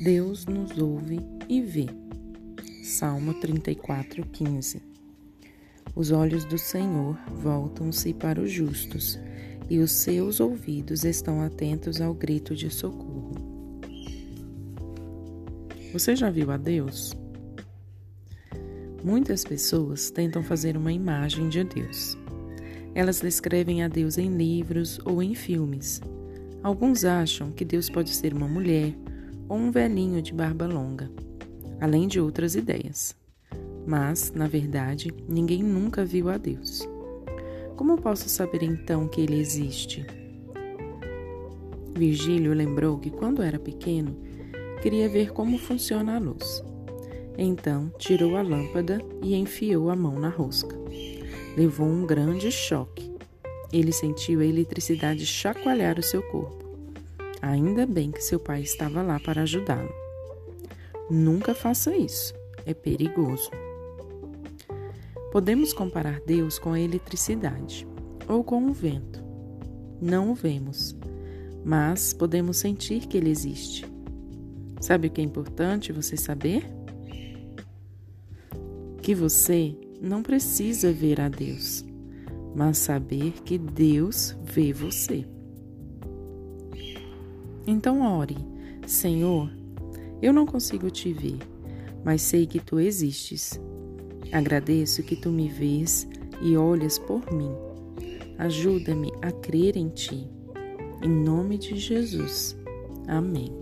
Deus nos ouve e vê. Salmo 34, 15. Os olhos do Senhor voltam-se para os justos, e os seus ouvidos estão atentos ao grito de socorro. Você já viu a Deus? Muitas pessoas tentam fazer uma imagem de Deus. Elas descrevem a Deus em livros ou em filmes. Alguns acham que Deus pode ser uma mulher ou um velhinho de barba longa, além de outras ideias. Mas, na verdade, ninguém nunca viu a Deus. Como posso saber então que ele existe? Virgílio lembrou que quando era pequeno, queria ver como funciona a luz. Então, tirou a lâmpada e enfiou a mão na rosca. Levou um grande choque. Ele sentiu a eletricidade chacoalhar o seu corpo. Ainda bem que seu pai estava lá para ajudá-lo. Nunca faça isso, é perigoso. Podemos comparar Deus com a eletricidade ou com o vento. Não o vemos, mas podemos sentir que ele existe. Sabe o que é importante você saber? Que você não precisa ver a Deus, mas saber que Deus vê você. Então ore, Senhor, eu não consigo te ver, mas sei que tu existes. Agradeço que tu me vês e olhas por mim. Ajuda-me a crer em ti. Em nome de Jesus. Amém.